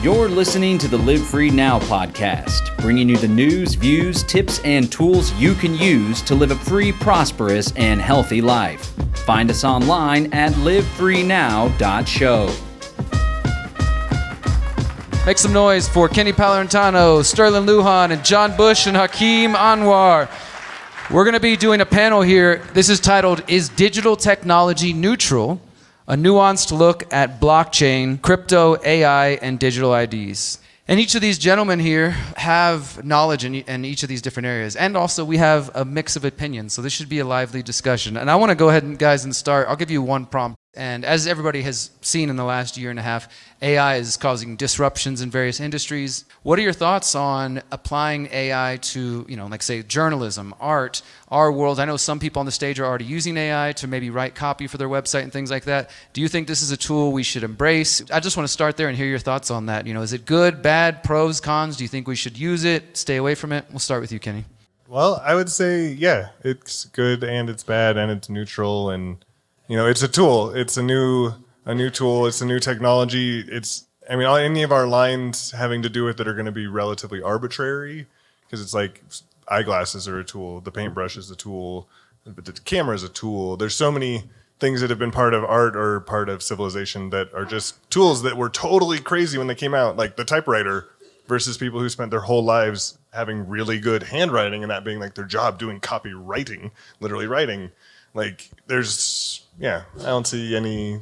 You're listening to the Live Free Now podcast, bringing you the news, views, tips, and tools you can use to live a free, prosperous, and healthy life. Find us online at livefreenow.show. Make some noise for Kenny Palurintano, Sterlin Lujan, and John Bush and Hakeem Anwar. We're going to be doing a panel here. This is titled Is Digital Technology Neutral? A nuanced look at blockchain, crypto, AI, and digital IDs. And each of these gentlemen here have knowledge in, in, each of these different areas. And also, we have a mix of opinions. So, this should be a lively discussion. And I want to go ahead and, guys, and start. I'll give you one prompt. And as everybody has seen in the last year and a half, AI is causing disruptions in various industries. What are your thoughts on applying AI to, you know, like say journalism, art, our world? I know some people on the stage are already using AI to maybe write copy for their website and things like that. Do you think this is a tool we should embrace? I just want to start there and hear your thoughts on that. You know, is it good, bad, pros, cons? Do you think we should use it, stay away from it? We'll start with you, Kenny. Well, I would say, yeah, it's good and it's bad and it's neutral and you know, it's a tool. It's a new a new tool. It's a new technology. It's I mean, any of our lines having to do with it are going to be relatively arbitrary because it's like eyeglasses are a tool, the paintbrush is a tool, but the camera is a tool. There's so many things that have been part of art or part of civilization that are just tools that were totally crazy when they came out, like the typewriter versus people who spent their whole lives having really good handwriting and that being like their job doing copywriting, literally writing. Like there's yeah, I don't see any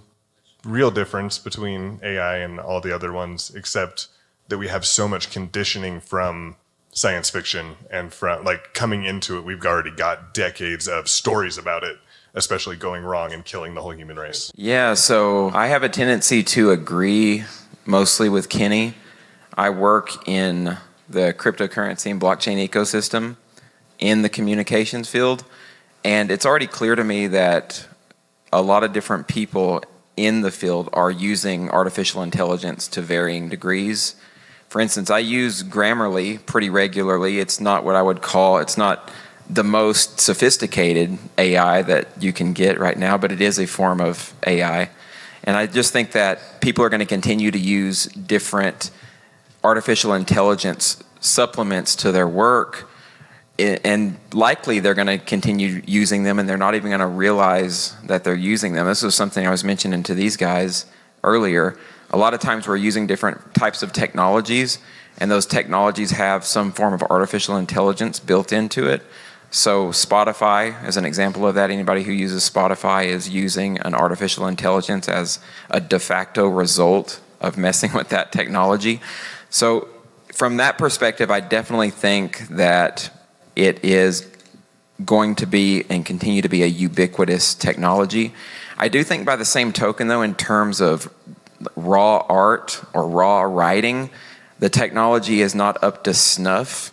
real difference between AI and all the other ones, except that we have so much conditioning from science fiction and from like coming into it, we've already got decades of stories about it, especially going wrong and killing the whole human race. Yeah, so I have a tendency to agree mostly with Kenny. I work in the cryptocurrency and blockchain ecosystem in the communications field, and it's already clear to me that a lot of different people in the field are using artificial intelligence to varying degrees. For instance, I use Grammarly pretty regularly. It's not what I would call, it's not the most sophisticated AI that you can get right now, but it is a form of AI. And I just think that people are going to continue to use different artificial intelligence supplements to their work and likely they're going to continue using them and they're not even going to realize that they're using them. This was something I was mentioning to these guys earlier. A lot of times we're using different types of technologies, and those technologies have some form of artificial intelligence built into it. So, Spotify is an example of that. Anybody who uses Spotify is using an artificial intelligence as a de facto result of messing with that technology. So, from that perspective, I definitely think that it is going to be and continue to be a ubiquitous technology. I do think, by the same token, though, in terms of raw art or raw writing, the technology is not up to snuff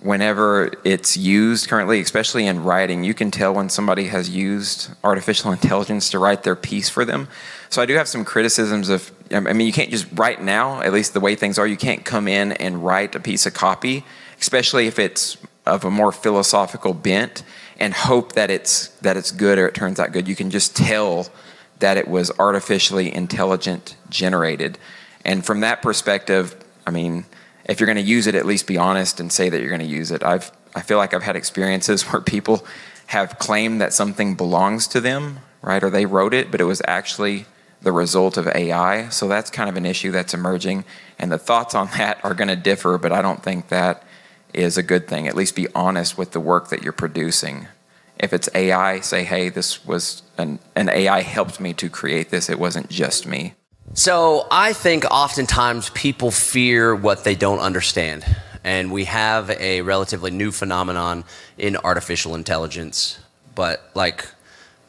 whenever it's used currently, especially in writing. You can tell when somebody has used artificial intelligence to write their piece for them. So I do have some criticisms of, I mean, you can't just write now, at least the way things are, you can't come in and write a piece of copy, especially if it's of a more philosophical bent and hope that it's that it's good or it turns out good. You can just tell that it was artificially intelligent generated. And from that perspective, I mean, if you're going to use it, at least be honest and say that you're going to use it. I've I feel like I've had experiences where people have claimed that something belongs to them, right? Or they wrote it, but it was actually the result of AI. So that's kind of an issue that's emerging. And the thoughts on that are going to differ, but I don't think that is a good thing. At least be honest with the work that you're producing. If it's AI, say, hey, this was an, an AI helped me to create this, it wasn't just me. So I think oftentimes people fear what they don't understand. And we have a relatively new phenomenon in artificial intelligence. But like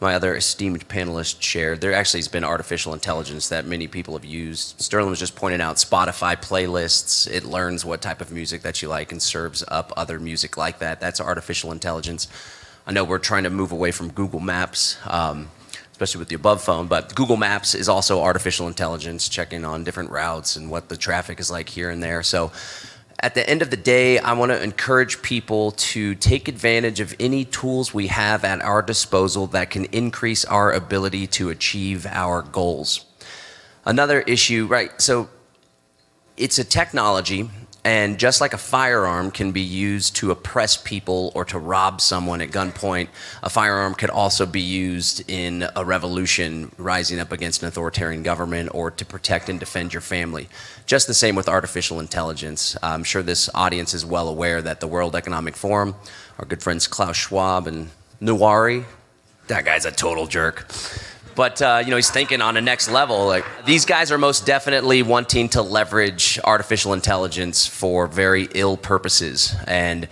my other esteemed panelist shared, there actually has been artificial intelligence that many people have used. Sterlin was just pointing out Spotify playlists. It learns what type of music that you like and serves up other music like that. That's artificial intelligence. I know we're trying to move away from Google Maps, um, especially with the above phone, but Google Maps is also artificial intelligence, checking on different routes and what the traffic is like here and there. So at the end of the day, I want to encourage people to take advantage of any tools we have at our disposal that can increase our ability to achieve our goals. Another issue, right? So it's a technology and just like a firearm can be used to oppress people or to rob someone at gunpoint, a firearm could also be used in a revolution rising up against an authoritarian government or to protect and defend your family. Just the same with artificial intelligence. I'm sure this audience is well aware that the World Economic Forum, our good friends Klaus Schwab and Noah Harari, that guy's a total jerk but uh, you know he's thinking on a next level like these guys are most definitely wanting to leverage artificial intelligence for very ill purposes. And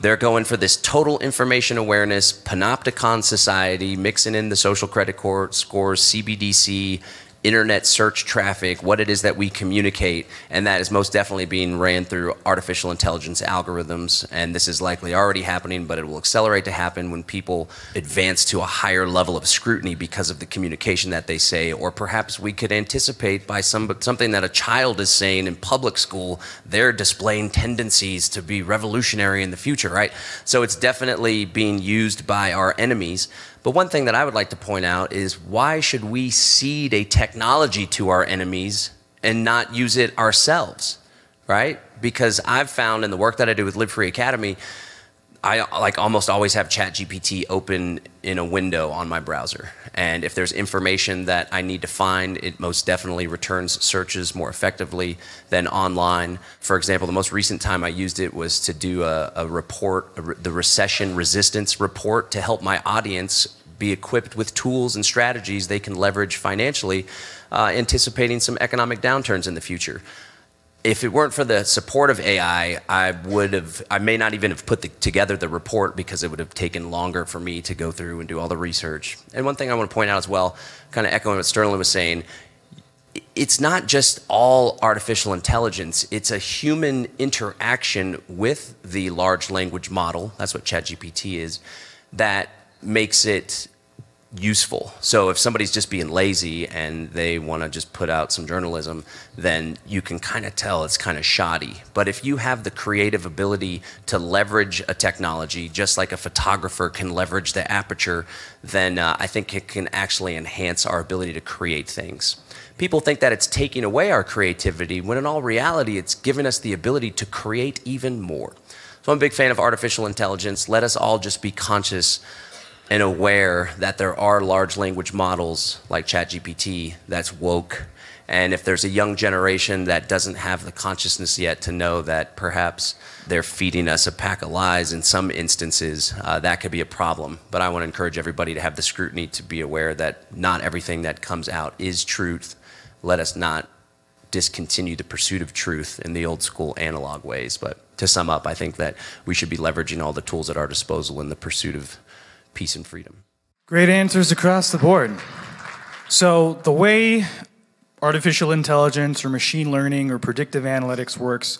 they're going for this total information awareness panopticon society mixing in the social credit scores cbdc internet search traffic, what it is that we communicate, and that is most definitely being ran through artificial intelligence algorithms. And this is likely already happening, but it will accelerate to happen when people advance to a higher level of scrutiny because of the communication that they say, or perhaps we could anticipate by some, something that a child is saying in public school, they're displaying tendencies to be revolutionary in the future, right? So it's definitely being used by our enemies. But one thing that I would like to point out is why should we cede a technology to our enemies and not use it ourselves, right? Because I've found in the work that I do with Live Free Academy, I like almost always have ChatGPT open in a window on my browser. And if there's information that I need to find, it most definitely returns searches more effectively than online. For example, the most recent time I used it was to do a, a report, a re- the recession resistance report, to help my audience be equipped with tools and strategies they can leverage financially, uh, anticipating some economic downturns in the future if it weren't for the support of AI, I would have, I may not even have put the, together the report because it would have taken longer for me to go through and do all the research. And one thing I want to point out as well, kind of echoing what Sterlin was saying, it's not just all artificial intelligence, it's a human interaction with the large language model, that's what ChatGPT is, that makes it useful. So if somebody's just being lazy and they want to just put out some journalism, then you can kind of tell it's kind of shoddy. But if you have the creative ability to leverage a technology, just like a photographer can leverage the aperture, then uh, I think it can actually enhance our ability to create things. People think that it's taking away our creativity, when in all reality, it's given us the ability to create even more. So I'm a big fan of artificial intelligence. Let us all just be conscious and aware that there are large language models like ChatGPT that's woke. And if there's a young generation that doesn't have the consciousness yet to know that perhaps they're feeding us a pack of lies in some instances, uh, that could be a problem. But I want to encourage everybody to have the scrutiny to be aware that not everything that comes out is truth. Let us not discontinue the pursuit of truth in the old school analog ways. But to sum up, I think that we should be leveraging all the tools at our disposal in the pursuit of peace and freedom. Great answers across the board. So, the way artificial intelligence or machine learning or predictive analytics works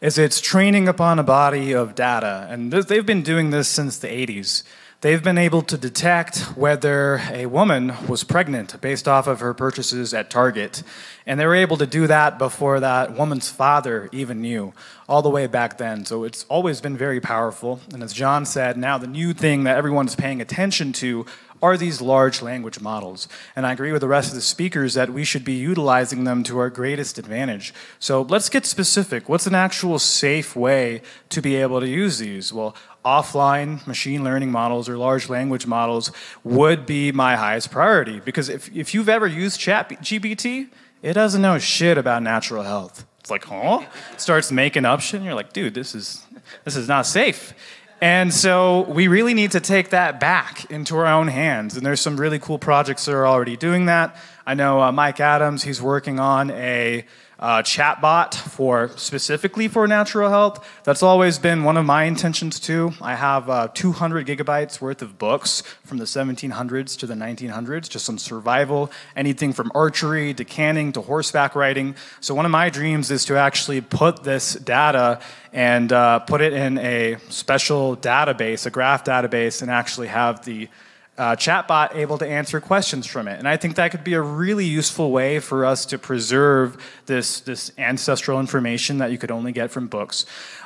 is it's training upon a body of data. And they've been doing this since the 80s. They've been able to detect whether a woman was pregnant based off of her purchases at Target. And they were able to do that before that woman's father even knew, all the way back then. So it's always been very powerful. And as John said, now the new thing that everyone's paying attention to are these large language models. And I agree with the rest of the speakers that we should be utilizing them to our greatest advantage. So let's get specific. What's an actual safe way to be able to use these? Well, offline machine learning models or large language models would be my highest priority. Because if, if you've ever used Chat GPT, it doesn't know shit about natural health. It's like, huh? Starts making up shit, and you're like, dude, this is this is not safe. And so we really need to take that back into our own hands. And there's some really cool projects that are already doing that. I know uh, Mike Adams, he's working on a uh, chatbot for specifically for natural health. That's always been one of my intentions too. I have uh, 200 gigabytes worth of books from the 1700s to the 1900s, just on survival, anything from archery to canning to horseback riding. So one of my dreams is to actually put this data and uh, put it in a special database, a graph database, and actually have the uh, chatbot able to answer questions from it. And I think that could be a really useful way for us to preserve this, this ancestral information that you could only get from books.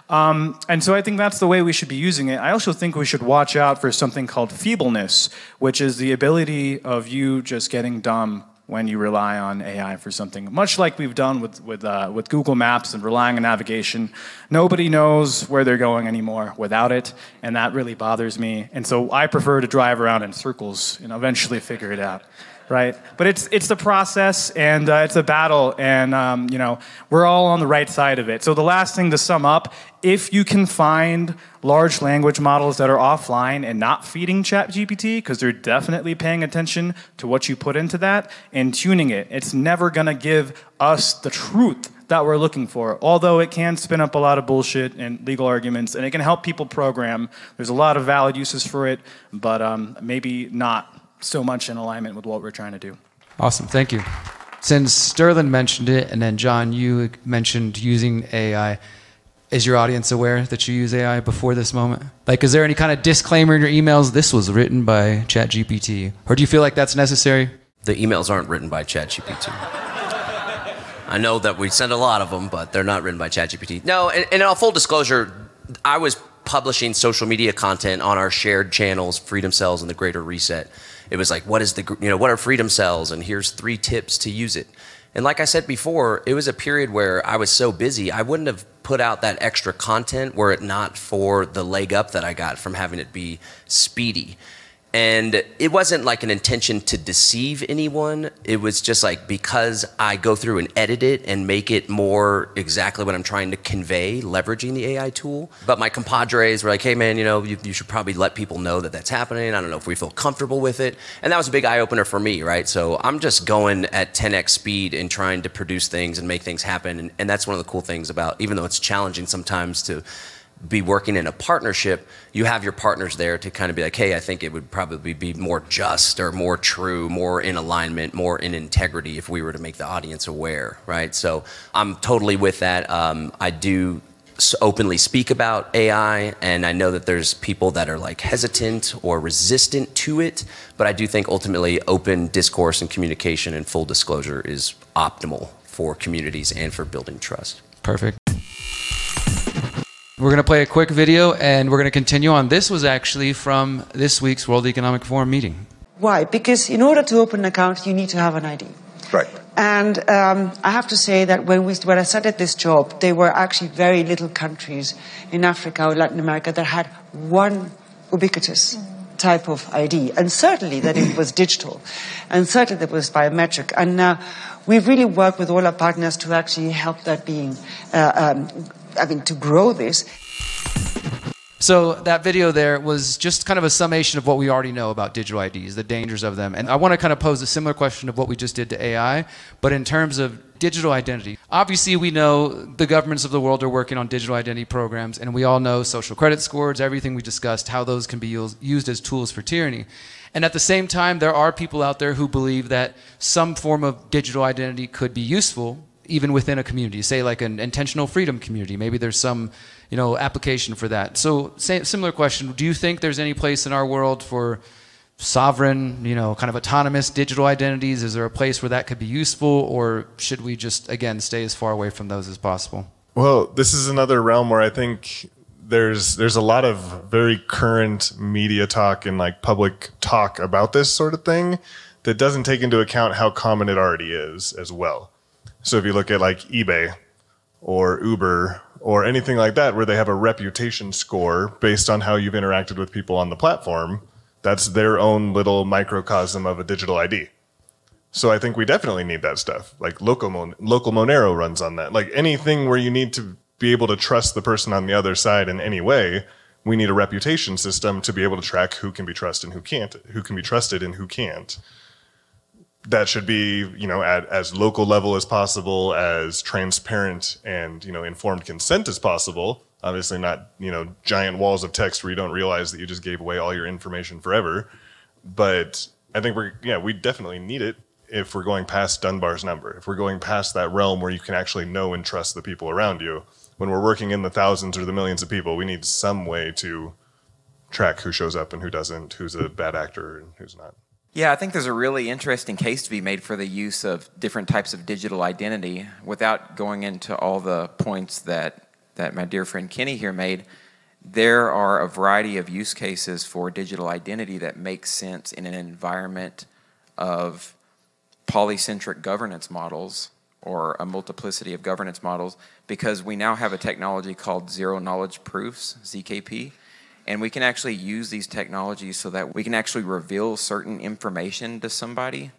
Um, and so I think that's the way we should be using it. I also think we should watch out for something called feebleness, which is the ability of you just getting dumb when you rely on AI for something, much like we've done with with uh, with Google Maps and relying on navigation. Nobody knows where they're going anymore without it, and that really bothers me. And so I prefer to drive around in circles and eventually figure it out right? But it's it's the process, and uh, it's a battle, and um, you know we're all on the right side of it. So the last thing to sum up: if you can find large language models that are offline and not feeding ChatGPT, because they're definitely paying attention to what you put into that and tuning it, it's never gonna give us the truth that we're looking for. Although it can spin up a lot of bullshit and legal arguments, and it can help people program. There's a lot of valid uses for it, but um, maybe not so much in alignment with what we're trying to do. Awesome, thank you. Since Sterlin mentioned it, and then John, you mentioned using AI, is your audience aware that you use AI before this moment? Like, is there any kind of disclaimer in your emails? This was written by ChatGPT, or do you feel like that's necessary? The emails aren't written by ChatGPT. I know that we send a lot of them, but they're not written by ChatGPT. No, and, and in full disclosure, I was publishing social media content on our shared channels, Freedom Cells and the Greater Reset. It was like, what is the, you know, what are Freedom Cells? And here's three tips to use it. And like I said before, it was a period where I was so busy, I wouldn't have put out that extra content were it not for the leg up that I got from having it be speedy. And it wasn't like an intention to deceive anyone. It was just like because I go through and edit it and make it more exactly what I'm trying to convey, leveraging the AI tool. But my compadres were like, hey man, you know, you, you should probably let people know that that's happening. I don't know if we feel comfortable with it. And that was a big eye opener for me, right? So I'm just going at 10x speed and trying to produce things and make things happen. And, and that's one of the cool things about, even though it's challenging sometimes to, be working in a partnership, you have your partners there to kind of be like, hey, I think it would probably be more just or more true, more in alignment, more in integrity if we were to make the audience aware, right? So I'm totally with that. Um, I do openly speak about AI, and I know that there's people that are like hesitant or resistant to it, but I do think ultimately open discourse and communication and full disclosure is optimal for communities and for building trust. Perfect. We're going to play a quick video and we're going to continue on. This was actually from this week's World Economic Forum meeting. Why? Because in order to open an account, you need to have an ID. Right. And um, I have to say that when, we, when I started this job, there were actually very little countries in Africa or Latin America that had one ubiquitous type of ID. And certainly that it was digital. And certainly that it was biometric. And uh, we've really worked with all our partners to actually help that being uh, um, I mean, to grow this. So that video there was just kind of a summation of what we already know about digital IDs, the dangers of them. And I want to kind of pose a similar question of what we just did to AI, but in terms of digital identity. Obviously, we know the governments of the world are working on digital identity programs, and we all know social credit scores, everything we discussed, how those can be used as tools for tyranny. And at the same time, there are people out there who believe that some form of digital identity could be useful even within a community, say like an intentional freedom community. Maybe there's some, you know, application for that. So, say, similar question: Do you think there's any place in our world for sovereign, you know, kind of autonomous digital identities? Is there a place where that could be useful, or should we just again stay as far away from those as possible? Well, this is another realm where I think there's there's a lot of very current media talk and like public talk about this sort of thing that doesn't take into account how common it already is as well. So if you look at like eBay or Uber or anything like that, where they have a reputation score based on how you've interacted with people on the platform, that's their own little microcosm of a digital ID. So I think we definitely need that stuff. Like local, Mon- local Monero runs on that. Like anything where you need to be able to trust the person on the other side in any way, we need a reputation system to be able to track who can be trusted and who can't, who can be trusted and who can't that should be, you know, at as local level as possible, as transparent and, you know, informed consent as possible. Obviously not, you know, giant walls of text where you don't realize that you just gave away all your information forever. But I think we're, yeah, we definitely need it if we're going past Dunbar's number, if we're going past that realm where you can actually know and trust the people around you. When we're working in the thousands or the millions of people, we need some way to track who shows up and who doesn't, who's a bad actor and who's not. Yeah, I think there's a really interesting case to be made for the use of different types of digital identity without going into all the points that, that my dear friend Kenny here made. There are a variety of use cases for digital identity that make sense in an environment of polycentric governance models or a multiplicity of governance models because we now have a technology called zero knowledge proofs, ZKP. And we can actually use these technologies so that we can actually reveal certain information to somebody,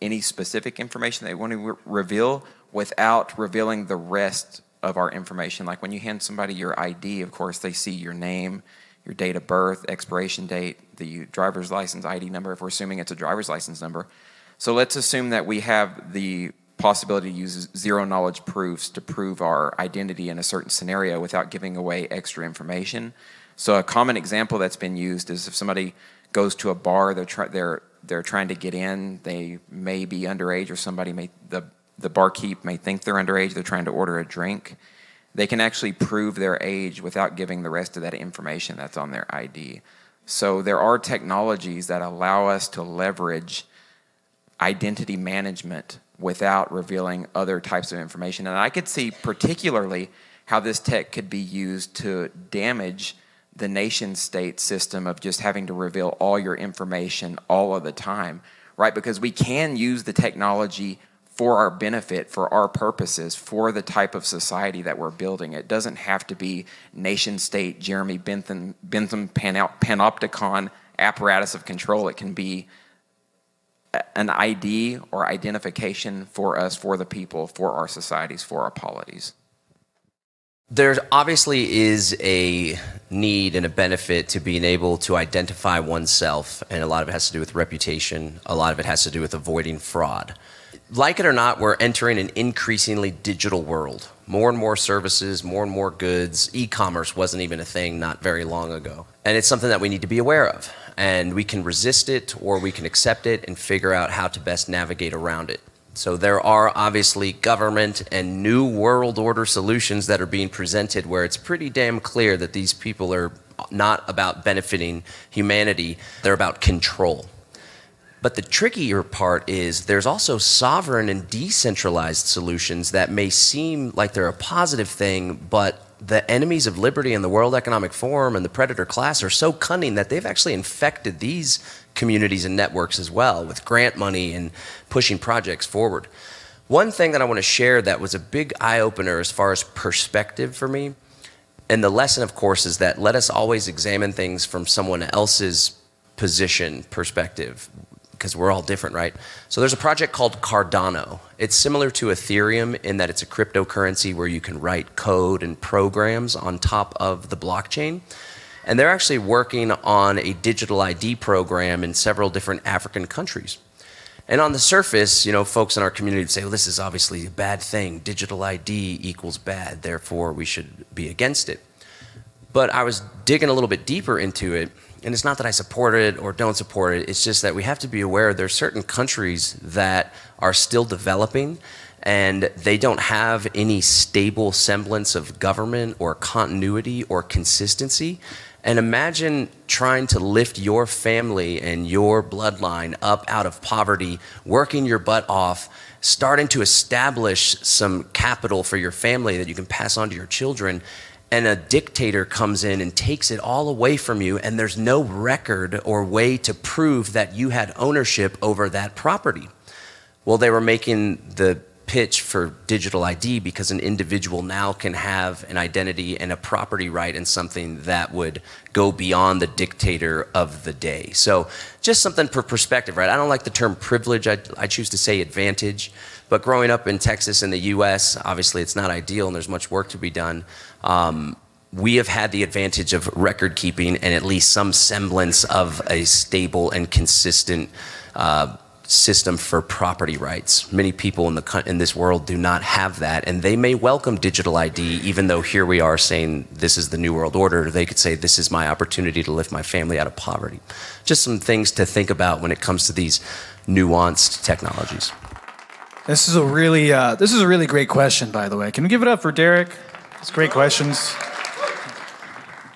any specific information they want to re- reveal without revealing the rest of our information. Like when you hand somebody your ID, of course, they see your name, your date of birth, expiration date, the driver's license ID number, if we're assuming it's a driver's license number. So let's assume that we have the possibility to use zero knowledge proofs to prove our identity in a certain scenario without giving away extra information. So a common example that's been used is if somebody goes to a bar, they're try, they're they're trying to get in, they may be underage, or somebody may the the barkeep may think they're underage. They're trying to order a drink. They can actually prove their age without giving the rest of that information that's on their ID. So there are technologies that allow us to leverage identity management without revealing other types of information. And I could see particularly how this tech could be used to damage the nation state system of just having to reveal all your information all of the time, right? Because we can use the technology for our benefit, for our purposes, for the type of society that we're building. It doesn't have to be nation state Jeremy Bentham, Bentham panopticon apparatus of control. It can be an ID or identification for us, for the people, for our societies, for our polities. There obviously is a need and a benefit to being able to identify oneself, and a lot of it has to do with reputation, a lot of it has to do with avoiding fraud. Like it or not, we're entering an increasingly digital world. More and more services, more and more goods. E commerce wasn't even a thing not very long ago. And it's something that we need to be aware of. And we can resist it or we can accept it and figure out how to best navigate around it. So there are obviously government and new world order solutions that are being presented where it's pretty damn clear that these people are not about benefiting humanity, they're about control. But the trickier part is there's also sovereign and decentralized solutions that may seem like they're a positive thing, but the enemies of liberty and the World Economic Forum and the predator class are so cunning that they've actually infected these communities and networks as well with grant money and pushing projects forward. One thing that I want to share that was a big eye opener as far as perspective for me, and the lesson, of course, is that let us always examine things from someone else's position perspective because we're all different, right? So there's a project called Cardano. It's similar to Ethereum in that it's a cryptocurrency where you can write code and programs on top of the blockchain. And they're actually working on a digital ID program in several different African countries. And on the surface, you know, folks in our community would say, well, this is obviously a bad thing. Digital ID equals bad, therefore we should be against it. But I was digging a little bit deeper into it, and it's not that I support it or don't support it, it's just that we have to be aware there are certain countries that are still developing and they don't have any stable semblance of government or continuity or consistency. And imagine trying to lift your family and your bloodline up out of poverty, working your butt off, starting to establish some capital for your family that you can pass on to your children. And a dictator comes in and takes it all away from you, and there's no record or way to prove that you had ownership over that property. Well, they were making the pitch for digital ID because an individual now can have an identity and a property right in something that would go beyond the dictator of the day. So, just something for perspective, right? I don't like the term privilege, I, I choose to say advantage. But growing up in Texas in the US, obviously it's not ideal and there's much work to be done. Um, we have had the advantage of record keeping and at least some semblance of a stable and consistent uh, system for property rights. Many people in the in this world do not have that, and they may welcome digital ID, even though here we are saying this is the new world order. They could say this is my opportunity to lift my family out of poverty. Just some things to think about when it comes to these nuanced technologies. This is a really uh, this is a really great question, by the way. Can we give it up for Derrick? It's great questions.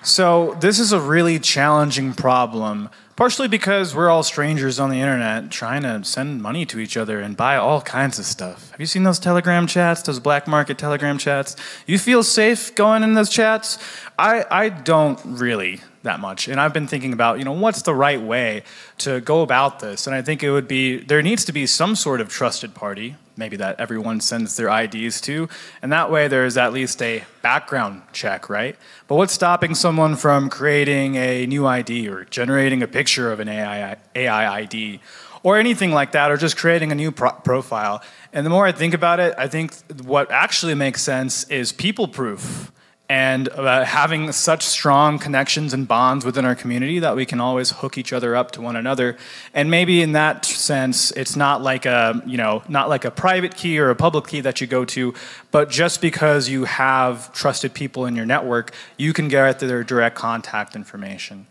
So this is a really challenging problem Partially because we're all strangers on the internet trying to send money to each other and buy all kinds of stuff. Have you seen those Telegram chats, those black market Telegram chats? You feel safe going in those chats? I, I don't really. That much. And I've been thinking about, you know, what's the right way to go about this? And I think it would be there needs to be some sort of trusted party, maybe that everyone sends their IDs to, and that way there's at least a background check, right? But what's stopping someone from creating a new ID or generating a picture of an AI AI ID? Or anything like that, or just creating a new pro- profile. And the more I think about it, I think what actually makes sense is people proof and uh, having such strong connections and bonds within our community that we can always hook each other up to one another and maybe in that sense it's not like a you know not like a private key or a public key that you go to but just because you have trusted people in your network you can get their direct contact information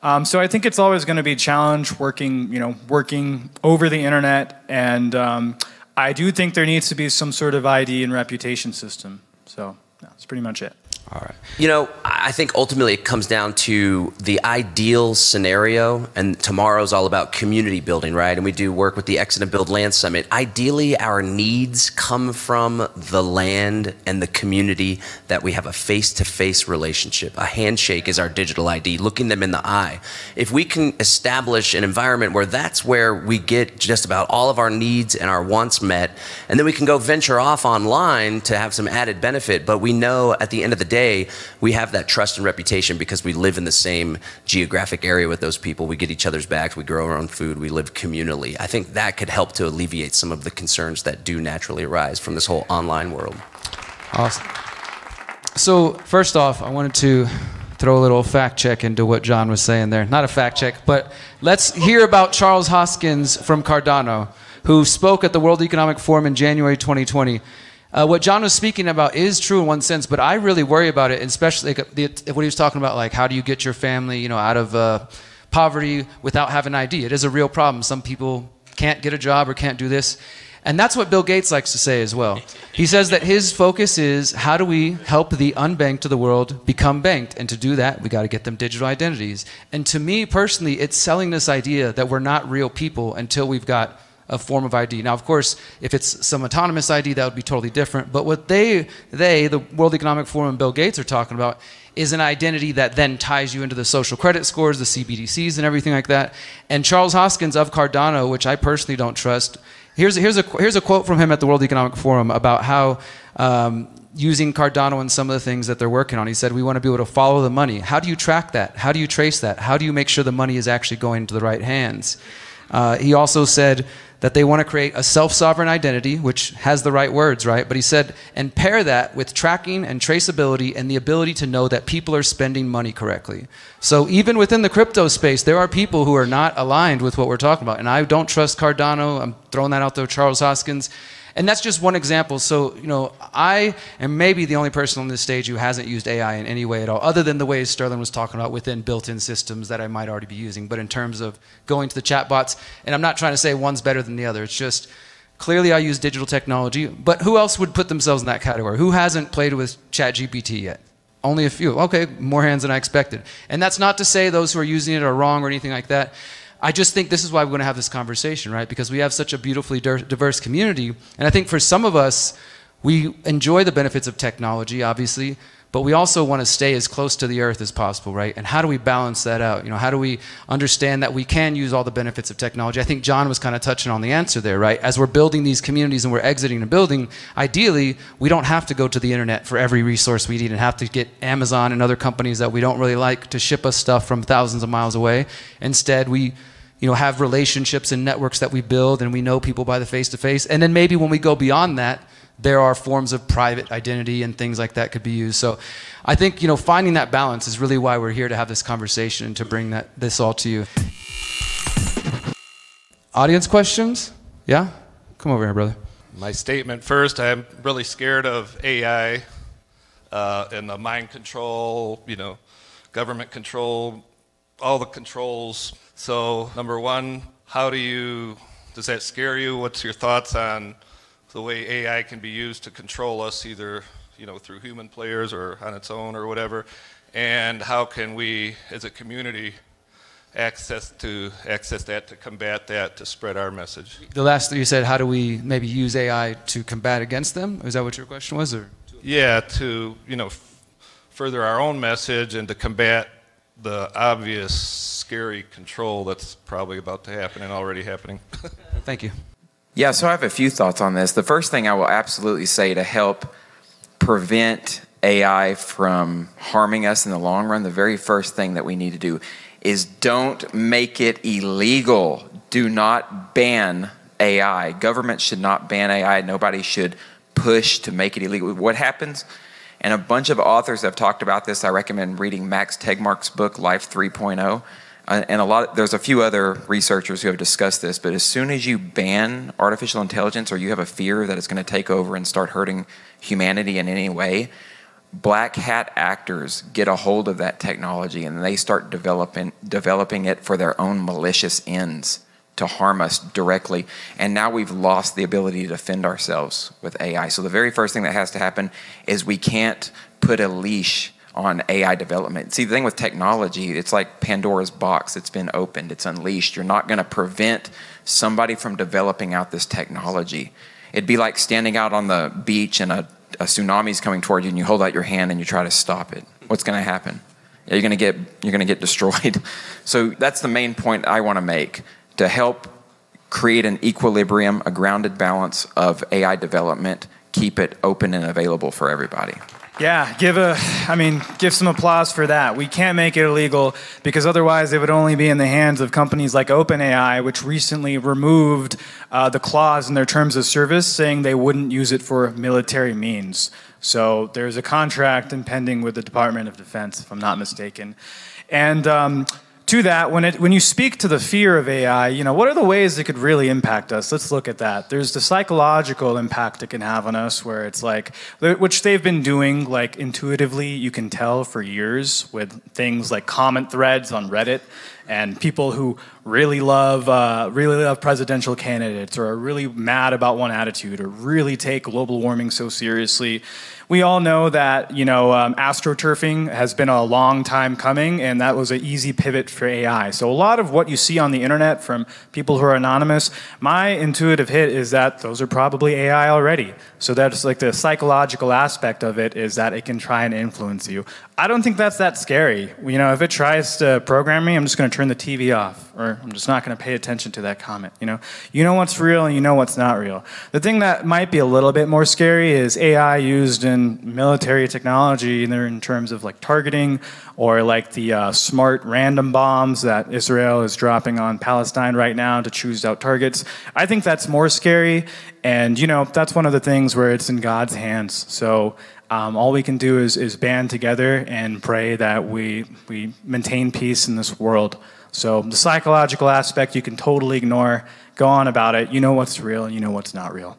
um, so I think it's always going to be a challenge working, you know, working over the internet, and um, I do think there needs to be some sort of ID and reputation system. So that's pretty much it. All right. You know, I think ultimately it comes down to the ideal scenario, and tomorrow's all about community building, right? And we do work with the Exit and Build Land Summit. Ideally, our needs come from the land and the community that we have a face to face relationship. A handshake is our digital ID, looking them in the eye. If we can establish an environment where that's where we get just about all of our needs and our wants met, and then we can go venture off online to have some added benefit, but we know at the end of the day, day, we have that trust and reputation because we live in the same geographic area with those people. We get each other's backs, we grow our own food, we live communally. I think that could help to alleviate some of the concerns that do naturally arise from this whole online world. Awesome. So, first off, I wanted to throw a little fact check into what John was saying there. Not a fact check, but let's hear about Charles Hoskins from Cardano, who spoke at the World Economic Forum in January 2020. Uh, what John was speaking about is true in one sense, but I really worry about it, especially like, the, what he was talking about, like how do you get your family, you know, out of uh, poverty without having an ID? It is a real problem. Some people can't get a job or can't do this. And that's what Bill Gates likes to say as well. He says that his focus is how do we help the unbanked of the world become banked? And to do that, we got to get them digital identities. And to me personally, it's selling this idea that we're not real people until we've got a form of ID. Now, of course, if it's some autonomous ID, that would be totally different. But what they, they, the World Economic Forum and Bill Gates are talking about is an identity that then ties you into the social credit scores, the CBDCs, and everything like that. And Charles Hoskins of Cardano, which I personally don't trust, here's, here's, a, here's a quote from him at the World Economic Forum about how um, using Cardano and some of the things that they're working on. He said, We want to be able to follow the money. How do you track that? How do you trace that? How do you make sure the money is actually going into the right hands? Uh, he also said that they want to create a self sovereign identity, which has the right words, right? But he said, and pair that with tracking and traceability and the ability to know that people are spending money correctly. So even within the crypto space, there are people who are not aligned with what we're talking about. And I don't trust Cardano. I'm throwing that out there, Charles Hoskins. And that's just one example. So, you know, I am maybe the only person on this stage who hasn't used AI in any way at all, other than the ways Sterlin was talking about within built in systems that I might already be using. But in terms of going to the chatbots, and I'm not trying to say one's better than the other, it's just clearly I use digital technology. But who else would put themselves in that category? Who hasn't played with ChatGPT yet? Only a few. Okay, more hands than I expected. And that's not to say those who are using it are wrong or anything like that. I just think this is why we're going to have this conversation, right? Because we have such a beautifully diverse community. And I think for some of us, we enjoy the benefits of technology, obviously, but we also want to stay as close to the earth as possible, right? And how do we balance that out? You know, how do we understand that we can use all the benefits of technology? I think John was kind of touching on the answer there, right? As we're building these communities and we're exiting a building, ideally, we don't have to go to the internet for every resource we need and have to get Amazon and other companies that we don't really like to ship us stuff from thousands of miles away. Instead, we you know, have relationships and networks that we build and we know people by the face to face. And then maybe when we go beyond that, there are forms of private identity and things like that could be used. So I think, you know, finding that balance is really why we're here to have this conversation and to bring that this all to you. Audience questions? Yeah? Come over here, brother. My statement first, I'm really scared of AI uh, and the mind control, you know, government control, all the controls. So, number one, how do you, does that scare you? What's your thoughts on the way AI can be used to control us, either you know through human players or on its own or whatever, and how can we, as a community, access to access that to combat that to spread our message? The last thing you said, how do we maybe use AI to combat against them? Is that what your question was, or? Yeah, to you know f- further our own message and to combat the obvious scary control that's probably about to happen and already happening. Thank you. Yeah, so I have a few thoughts on this. The first thing I will absolutely say to help prevent AI from harming us in the long run, the very first thing that we need to do is don't make it illegal. Do not ban AI. Government should not ban AI. Nobody should push to make it illegal. What happens? And a bunch of authors have talked about this. I recommend reading Max Tegmark's book, Life 3.0. And a lot, there's a few other researchers who have discussed this, but as soon as you ban artificial intelligence or you have a fear that it's going to take over and start hurting humanity in any way, black hat actors get a hold of that technology and they start developing developing it for their own malicious ends to harm us directly. And now we've lost the ability to defend ourselves with AI. So the very first thing that has to happen is we can't put a leash on AI development. See, the thing with technology, it's like Pandora's box. It's been opened, it's unleashed. You're not going to prevent somebody from developing out this technology. It'd be like standing out on the beach and a, a is coming toward you and you hold out your hand and you try to stop it. What's going to happen? You're going to get you're going to get destroyed. So that's the main point I want to make to help create an equilibrium, a grounded balance of AI development, keep it open and available for everybody. Yeah, give a, I mean, give some applause for that. We can't make it illegal because otherwise it would only be in the hands of companies like OpenAI, which recently removed uh, the clause in their terms of service saying they wouldn't use it for military means. So there's a contract impending with the Department of Defense, if I'm not mistaken. And um, to that, when, it, when you speak to the fear of AI, you know, what are the ways it could really impact us? Let's look at that. There's the psychological impact it can have on us, where it's like, which they've been doing, like intuitively, you can tell for years with things like comment threads on Reddit and people who really love uh, really love presidential candidates or are really mad about one attitude or really take global warming so seriously we all know that you know um, astroturfing has been a long time coming, and that was an easy pivot for AI. So a lot of what you see on the internet from people who are anonymous, my intuitive hit is that those are probably AI already. So that's like the psychological aspect of it is that it can try and influence you. I don't think that's that scary. You know, if it tries to program me, I'm just going to turn the TV off, or I'm just not going to pay attention to that comment. You know, you know what's real and you know what's not real. The thing that might be a little bit more scary is AI used in military technology, either in terms of like targeting or like the uh, smart random bombs that Israel is dropping on Palestine right now to choose out targets. I think that's more scary, and you know, that's one of the things where it's in God's hands. So. Um, all we can do is, is band together and pray that we, we maintain peace in this world. So, the psychological aspect you can totally ignore. Go on about it. You know what's real and you know what's not real.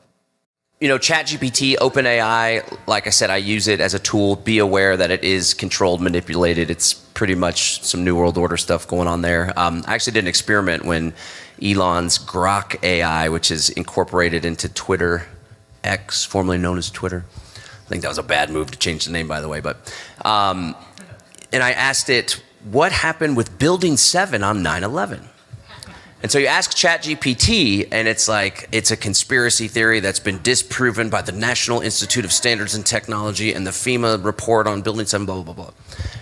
You know, ChatGPT, OpenAI, like I said, I use it as a tool. Be aware that it is controlled, manipulated. It's pretty much some New World Order stuff going on there. Um, I actually did an experiment when Elon's Grok AI, which is incorporated into Twitter X, formerly known as Twitter, I think that was a bad move to change the name, by the way. But, um, and I asked it, what happened with Building 7 on 9 11? And so you ask ChatGPT, and it's like, it's a conspiracy theory that's been disproven by the National Institute of Standards and Technology and the FEMA report on Building 7, blah, blah, blah, blah.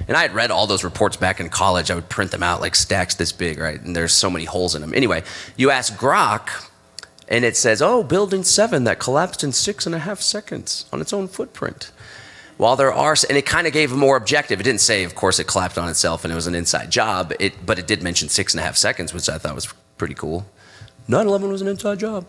And I had read all those reports back in college. I would print them out like stacks this big, right? And there's so many holes in them. Anyway, you ask Grok, and it says, oh, building seven that collapsed in six and a half seconds on its own footprint. While there are, and it kind of gave a more objective. It didn't say, of course, it collapsed on itself and it was an inside job. It, but it did mention six and a half seconds, which I thought was pretty cool. 9 11 was an inside job.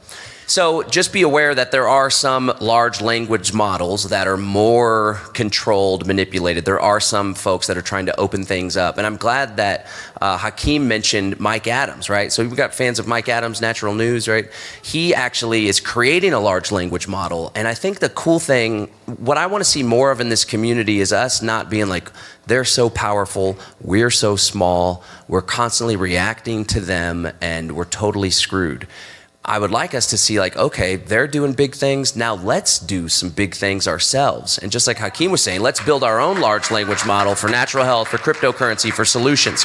So just be aware that there are some large language models that are more controlled, manipulated. There are some folks that are trying to open things up. And I'm glad that uh, Hakeem mentioned Mike Adams, right? So we've got fans of Mike Adams, Natural News, right? He actually is creating a large language model. And I think the cool thing, what I want to see more of in this community is us not being like, they're so powerful, we're so small, we're constantly reacting to them, and we're totally screwed. I would like us to see, like, okay, they're doing big things. Now let's do some big things ourselves. And just like Hakeem was saying, let's build our own large language model for natural health, for cryptocurrency, for solutions.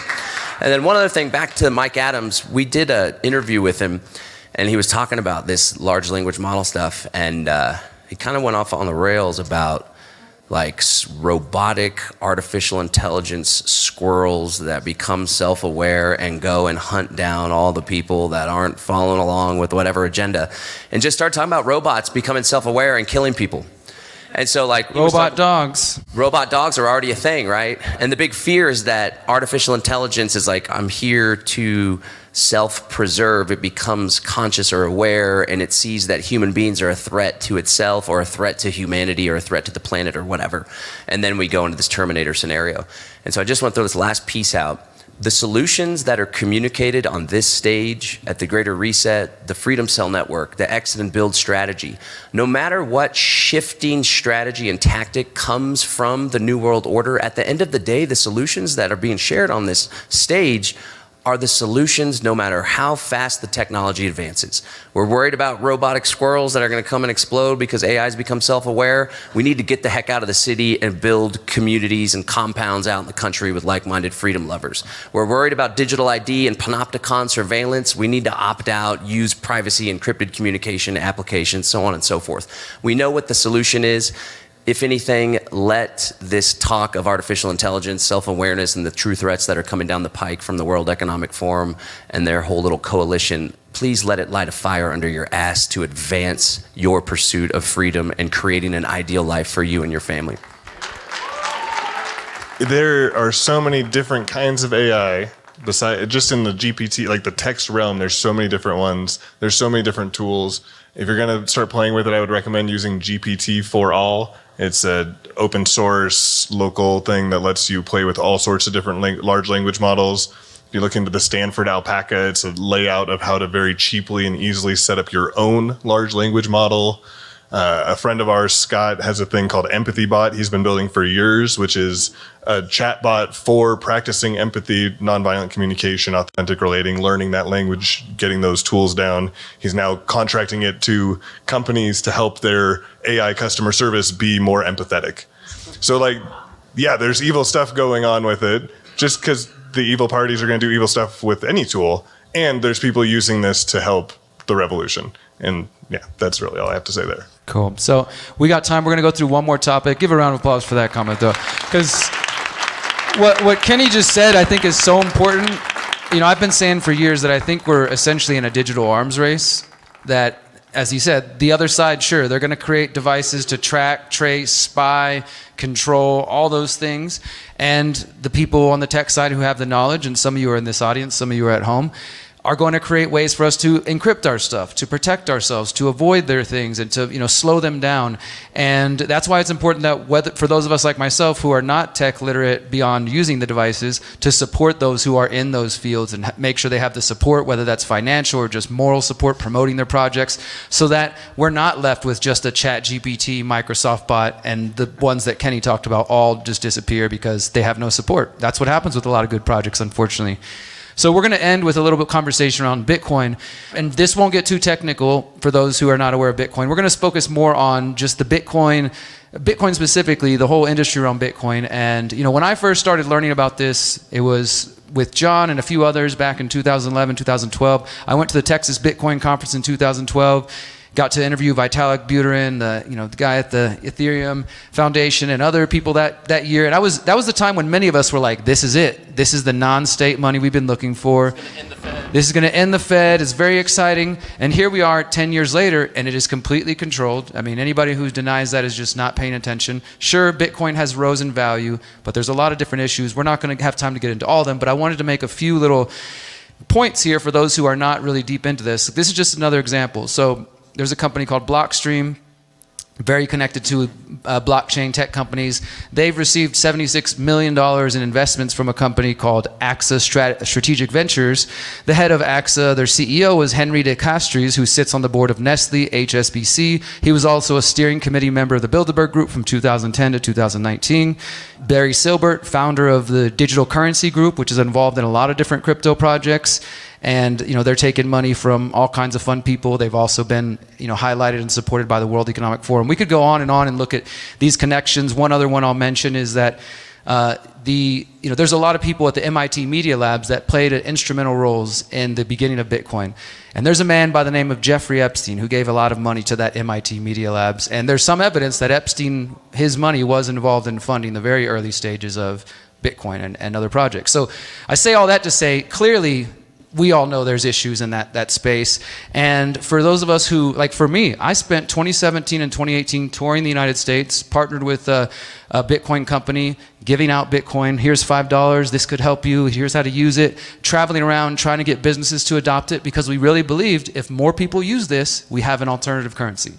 And then one other thing, back to Mike Adams, we did an interview with him, and he was talking about this large language model stuff, and uh, he kind of went off on the rails about like robotic artificial intelligence squirrels that become self aware and go and hunt down all the people that aren't following along with whatever agenda and just start talking about robots becoming self aware and killing people. And so, like, Robot dogs. robot dogs are already a thing, right? And the big fear is that artificial intelligence is like, I'm here to self preserve. It becomes conscious or aware, and it sees that human beings are a threat to itself or a threat to humanity or a threat to the planet or whatever. And then we go into this Terminator scenario. And so I just want to throw this last piece out. The solutions that are communicated on this stage at the Greater Reset, the Freedom Cell Network, the Exit and Build strategy, no matter what shifting strategy and tactic comes from the New World Order, at the end of the day, the solutions that are being shared on this stage are the solutions no matter how fast the technology advances. We're worried about robotic squirrels that are going to come and explode because AIs become self aware. We need to get the heck out of the city and build communities and compounds out in the country with like minded freedom lovers. We're worried about digital ID and panopticon surveillance. We need to opt out, use privacy encrypted communication applications, so on and so forth. We know what the solution is if anything, let this talk of artificial intelligence, self awareness, and the true threats that are coming down the pike from the World Economic Forum and their whole little coalition, please let it light a fire under your ass to advance your pursuit of freedom and creating an ideal life for you and your family. there are so many different kinds of AI. Beside just in the GPT, like the text realm, there's so many different ones. There's so many different tools. If you're gonna start playing with it, I would recommend using GPT4All. It's a open source local thing that lets you play with all sorts of different lang- large language models. If you look into the Stanford Alpaca, it's a layout of how to very cheaply and easily set up your own large language model. Uh, a friend of ours, Scott, has a thing called Empathy Bot. He's been building for years, which is a chat bot for practicing empathy, nonviolent communication, authentic relating, learning that language, getting those tools down. He's now contracting it to companies to help their AI customer service be more empathetic. So, like, yeah, there's evil stuff going on with it just because the evil parties are going to do evil stuff with any tool. And there's people using this to help the revolution. And yeah, that's really all I have to say there. Cool. So we got time. We're going to go through one more topic. Give a round of applause for that comment, though, because what what Kenny just said, I think, is so important. You know, I've been saying for years that I think we're essentially in a digital arms race. That, as he said, the other side, sure, they're going to create devices to track, trace, spy, control, all those things, and the people on the tech side who have the knowledge, and some of you are in this audience, some of you are at home are going to create ways for us to encrypt our stuff, to protect ourselves, to avoid their things, and to you know slow them down. And that's why it's important that whether for those of us like myself who are not tech literate beyond using the devices, to support those who are in those fields and make sure they have the support, whether that's financial or just moral support, promoting their projects, so that we're not left with just a Chat GPT, Microsoft bot, and the ones that Kenny talked about all just disappear because they have no support. That's what happens with a lot of good projects, unfortunately. So we're going to end with a little bit conversation around Bitcoin, and this won't get too technical for those who are not aware of Bitcoin. We're going to focus more on just the Bitcoin, Bitcoin specifically, the whole industry around Bitcoin. And you know, when I first started learning about this, it was with John and a few others back in 2011, 2012. I went to the Texas Bitcoin conference in 2012 got to interview Vitalik Buterin, the you know the guy at the Ethereum Foundation, and other people that that year. And I was that was the time when many of us were like, "This is it. This is the non-state money we've been looking for. This is going to end the Fed. It's very exciting." And here we are, 10 years later, and it is completely controlled. I mean, anybody who denies that is just not paying attention. Sure, Bitcoin has rose in value, but there's a lot of different issues. We're not going to have time to get into all of them, but I wanted to make a few little points here for those who are not really deep into this. This is just another example. So there's a company called Blockstream, very connected to uh, blockchain tech companies. They've received $76 million in investments from a company called AXA Strat- Strategic Ventures. The head of AXA, their CEO, was Henri de Castries, who sits on the board of Nestle, HSBC. He was also a steering committee member of the Bilderberg Group from 2010 to 2019. Barry Silbert, founder of the Digital Currency Group, which is involved in a lot of different crypto projects and you know they're taking money from all kinds of fun people. They've also been you know highlighted and supported by the World Economic Forum. We could go on and on and look at these connections. One other one I'll mention is that. Uh, the you know there's a lot of people at the MIT Media Labs that played instrumental roles in the beginning of Bitcoin, and there's a man by the name of Jeffrey Epstein who gave a lot of money to that MIT Media Labs, and there's some evidence that Epstein his money was involved in funding the very early stages of Bitcoin and, and other projects. So I say all that to say clearly we all know there's issues in that, that space. And for those of us who, like for me, I spent 2017 and 2018 touring the United States, partnered with a, a Bitcoin company, giving out Bitcoin. Here's $5. This could help you. Here's how to use it. Traveling around, trying to get businesses to adopt it because we really believed if more people use this, we have an alternative currency.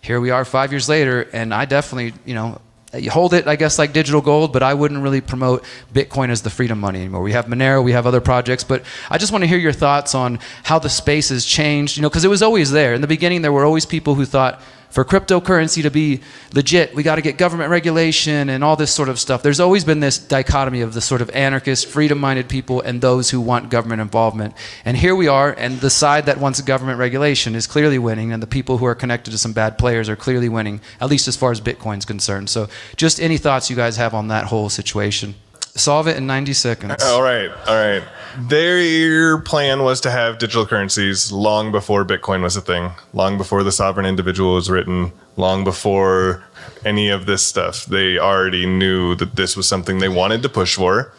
Here we are five years later, and I definitely, you know, Uh, you hold it, I guess, like digital gold, but I wouldn't really promote Bitcoin as the freedom money anymore. We have Monero, we have other projects, but I just want to hear your thoughts on how the space has changed, you know, because it was always there. In the beginning, there were always people who thought, for cryptocurrency to be legit, we got to get government regulation and all this sort of stuff. There's always been this dichotomy of the sort of anarchist, freedom minded people and those who want government involvement. And here we are, and the side that wants government regulation is clearly winning, and the people who are connected to some bad players are clearly winning, at least as far as Bitcoin's concerned. So, just any thoughts you guys have on that whole situation? Solve it in 90 seconds. All right, all right. Their plan was to have digital currencies long before Bitcoin was a thing, long before the sovereign individual was written, long before any of this stuff. They already knew that this was something they wanted to push for.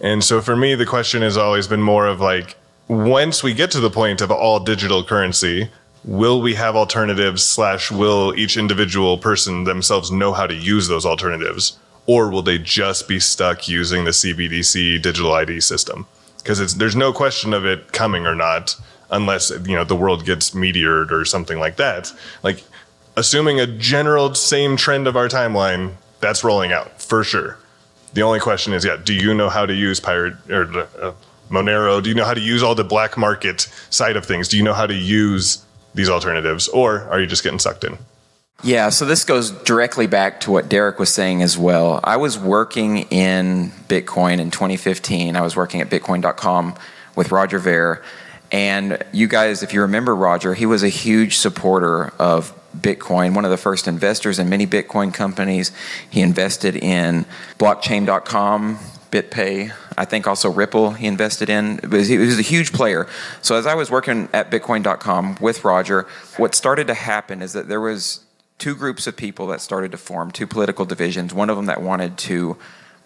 And so for me, the question has always been more of like, once we get to the point of all digital currency, will we have alternatives slash will each individual person themselves know how to use those alternatives? Or will they just be stuck using the CBDC digital ID system? because there's no question of it coming or not unless you know the world gets meteored or something like that. Like assuming a general same trend of our timeline that's rolling out for sure. The only question is yeah do you know how to use pirate or uh, monero? Do you know how to use all the black market side of things? Do you know how to use these alternatives or are you just getting sucked in yeah, so this goes directly back to what Derrick was saying as well. I was working in Bitcoin in 2015. I was working at Bitcoin.com with Roger Ver. And you guys, if you remember Roger, he was a huge supporter of Bitcoin, one of the first investors in many Bitcoin companies. He invested in blockchain.com, BitPay, I think also Ripple he invested in. It was, he was a huge player. So as I was working at Bitcoin.com with Roger, what started to happen is that there was two groups of people that started to form, two political divisions. One of them that wanted to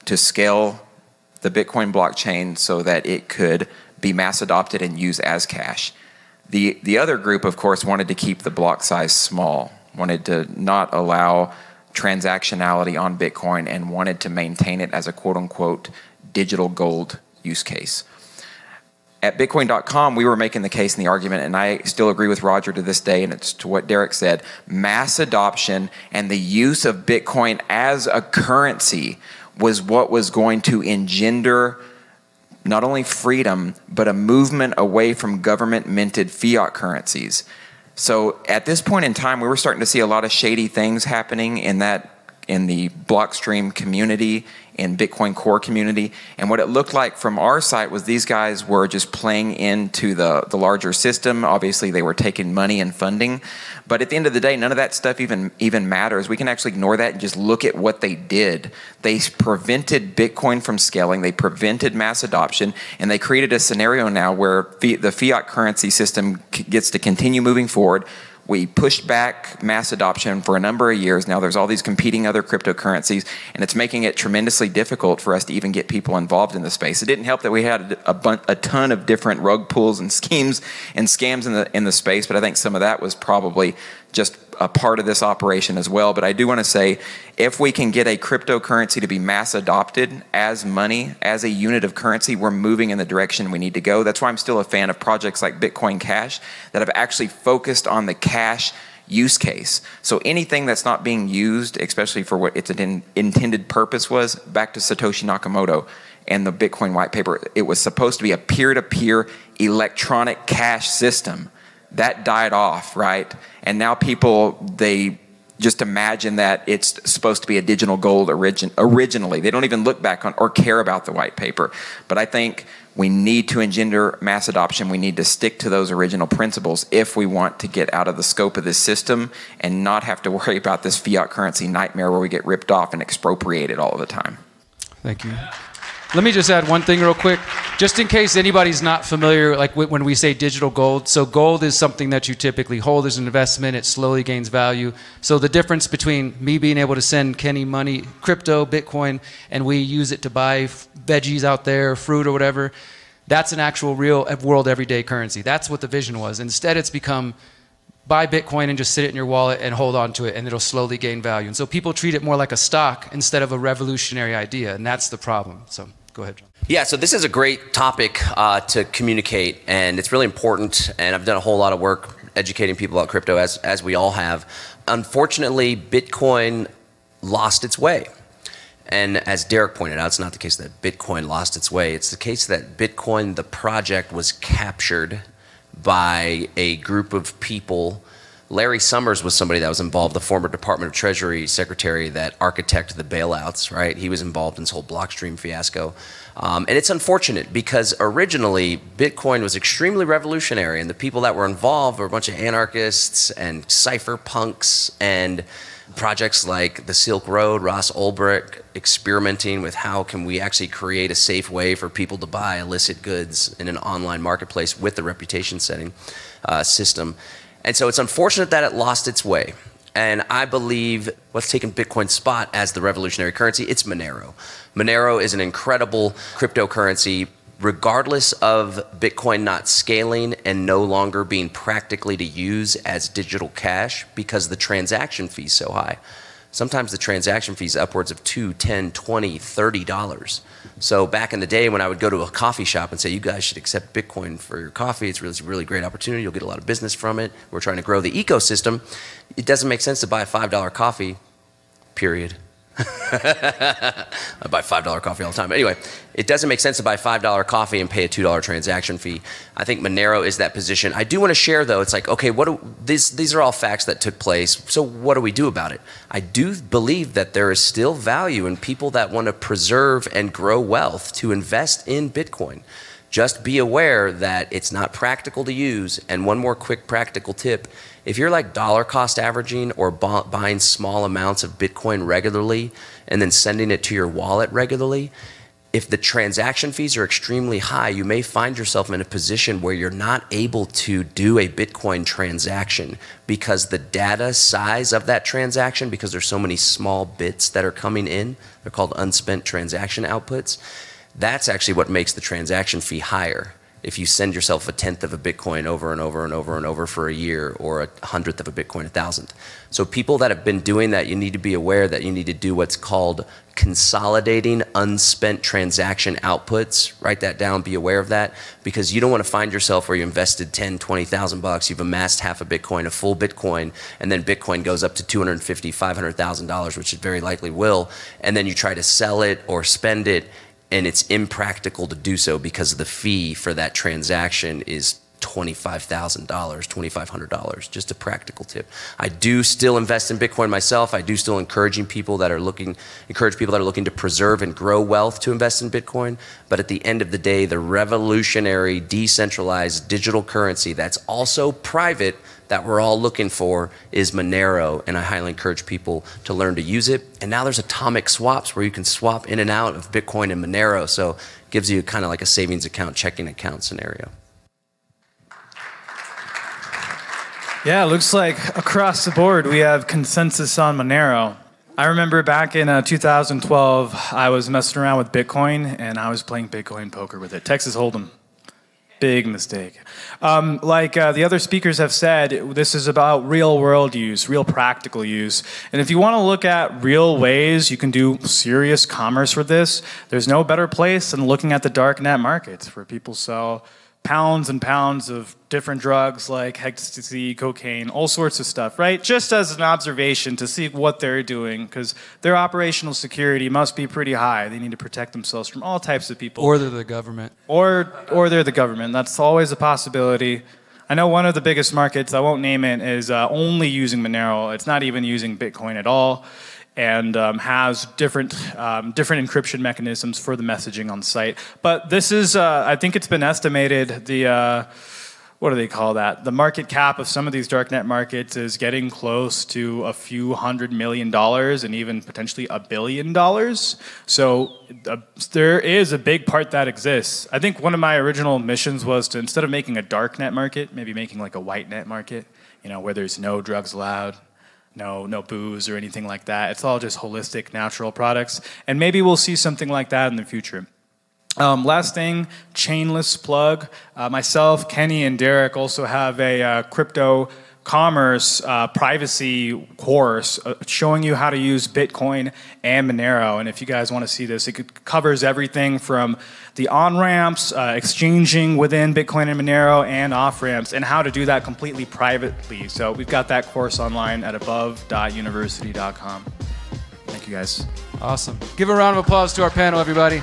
to scale the Bitcoin blockchain so that it could be mass adopted and used as cash. The the other group, of course, wanted to keep the block size small, wanted to not allow transactionality on Bitcoin and wanted to maintain it as a quote unquote digital gold use case at Bitcoin.com, we were making the case and the argument, and I still agree with Roger to this day, and it's to what Derrick said mass adoption and the use of Bitcoin as a currency was what was going to engender not only freedom, but a movement away from government minted fiat currencies. So at this point in time, we were starting to see a lot of shady things happening in that in the Blockstream community in Bitcoin Core community. And what it looked like from our site was these guys were just playing into the, the larger system. Obviously, they were taking money and funding. But at the end of the day, none of that stuff even, even matters. We can actually ignore that and just look at what they did. They prevented Bitcoin from scaling, they prevented mass adoption, and they created a scenario now where the fiat currency system gets to continue moving forward we pushed back mass adoption for a number of years. Now there's all these competing other cryptocurrencies, and it's making it tremendously difficult for us to even get people involved in the space. It didn't help that we had a, bun- a ton of different rug pulls and schemes and scams in the in the space, but I think some of that was probably just a part of this operation as well. But I do want to say if we can get a cryptocurrency to be mass adopted as money, as a unit of currency, we're moving in the direction we need to go. That's why I'm still a fan of projects like Bitcoin Cash that have actually focused on the cash use case. So anything that's not being used, especially for what its intended purpose was, back to Satoshi Nakamoto and the Bitcoin white paper, it was supposed to be a peer to peer electronic cash system that died off, right? And now people, they just imagine that it's supposed to be a digital gold origin, originally. They don't even look back on or care about the white paper. But I think we need to engender mass adoption. We need to stick to those original principles if we want to get out of the scope of this system and not have to worry about this fiat currency nightmare where we get ripped off and expropriated all of the time. Thank you. Let me just add one thing real quick, just in case anybody's not familiar, like when we say digital gold. So gold is something that you typically hold as an investment. It slowly gains value. So the difference between me being able to send Kenny money, crypto, Bitcoin, and we use it to buy veggies out there, fruit or whatever, that's an actual real world everyday currency. That's what the vision was. Instead, it's become buy Bitcoin and just sit it in your wallet and hold on to it, and it'll slowly gain value. And so people treat it more like a stock instead of a revolutionary idea, and that's the problem. So go ahead, John. Yeah, so this is a great topic uh, to communicate, and it's really important. And I've done a whole lot of work educating people about crypto, as, as we all have. Unfortunately, Bitcoin lost its way. And as Derrick pointed out, it's not the case that Bitcoin lost its way. It's the case that Bitcoin, the project, was captured by a group of people. Larry Summers was somebody that was involved, the former Department of Treasury secretary that architected the bailouts, right? He was involved in this whole Blockstream fiasco. Um, and it's unfortunate because originally Bitcoin was extremely revolutionary, and the people that were involved were a bunch of anarchists and cypherpunks and projects like the Silk Road, Ross Ulbricht experimenting with how can we actually create a safe way for people to buy illicit goods in an online marketplace with the reputation setting uh, system. And so it's unfortunate that it lost its way. And I believe what's taken Bitcoin's spot as the revolutionary currency, it's Monero. Monero is an incredible cryptocurrency regardless of Bitcoin not scaling and no longer being practically to use as digital cash because the transaction fee is so high. Sometimes the transaction fee is upwards of two, ten, twenty, thirty dollars. So back in the day when I would go to a coffee shop and say, you guys should accept Bitcoin for your coffee, it's really, it's a really great opportunity. You'll get a lot of business from it. We're trying to grow the ecosystem. It doesn't make sense to buy a $5 coffee, period. I buy $5 coffee all the time. Anyway, it doesn't make sense to buy $5 coffee and pay a $2 transaction fee. I think Monero is that position. I do want to share, though, it's like, okay, what do, these, these are all facts that took place. So what do we do about it? I do believe that there is still value in people that want to preserve and grow wealth to invest in Bitcoin. Just be aware that it's not practical to use. And one more quick practical tip if you're like dollar cost averaging or buying small amounts of Bitcoin regularly and then sending it to your wallet regularly, if the transaction fees are extremely high, you may find yourself in a position where you're not able to do a Bitcoin transaction because the data size of that transaction, because there's so many small bits that are coming in, they're called unspent transaction outputs. That's actually what makes the transaction fee higher if you send yourself a tenth of a Bitcoin over and over and over and over for a year or a hundredth of a Bitcoin, a thousandth. So, people that have been doing that, you need to be aware that you need to do what's called consolidating unspent transaction outputs. Write that down, be aware of that, because you don't want to find yourself where you invested 10, 20,000 bucks, you've amassed half a Bitcoin, a full Bitcoin, and then Bitcoin goes up to 250, $500,000, which it very likely will, and then you try to sell it or spend it and it's impractical to do so because the fee for that transaction is $25,000, $2,500. Just a practical tip. I do still invest in Bitcoin myself. I do still encouraging people that are looking, encourage people that are looking to preserve and grow wealth to invest in Bitcoin. But at the end of the day, the revolutionary, decentralized digital currency that's also private that we're all looking for is Monero, and I highly encourage people to learn to use it. And now there's atomic swaps where you can swap in and out of Bitcoin and Monero, so it gives you kind of like a savings account, checking account scenario. Yeah, looks like across the board we have consensus on Monero. I remember back in uh, 2012, I was messing around with Bitcoin and I was playing Bitcoin poker with it. Texas Hold'em. Big mistake. Um, like uh, the other speakers have said, this is about real world use, real practical use. And if you want to look at real ways you can do serious commerce with this, there's no better place than looking at the dark net markets where people sell pounds and pounds of different drugs like ecstasy, cocaine, all sorts of stuff, right? Just as an observation to see what they're doing, because their operational security must be pretty high. They need to protect themselves from all types of people. Or they're the government. Or, or they're the government. That's always a possibility. I know one of the biggest markets, I won't name it, is uh, only using Monero. It's not even using Bitcoin at all and um, has different um, different encryption mechanisms for the messaging on site. But this is, uh, I think it's been estimated the uh, what do they call that? The market cap of some of these darknet markets is getting close to a few hundred million dollars and even potentially a billion dollars. So uh, there is a big part that exists. I think one of my original missions was to instead of making a darknet market, maybe making like a white net market, you know, where there's no drugs allowed, no no booze or anything like that. It's all just holistic natural products. And maybe we'll see something like that in the future. Um, last thing, chainless plug. Uh, myself, Kenny, and Derrick also have a uh, crypto commerce uh, privacy course uh, showing you how to use Bitcoin and Monero. And if you guys want to see this, it covers everything from the on ramps, uh, exchanging within Bitcoin and Monero, and off ramps, and how to do that completely privately. So we've got that course online at above.university.com. Thank you guys. Awesome. Give a round of applause to our panel, everybody.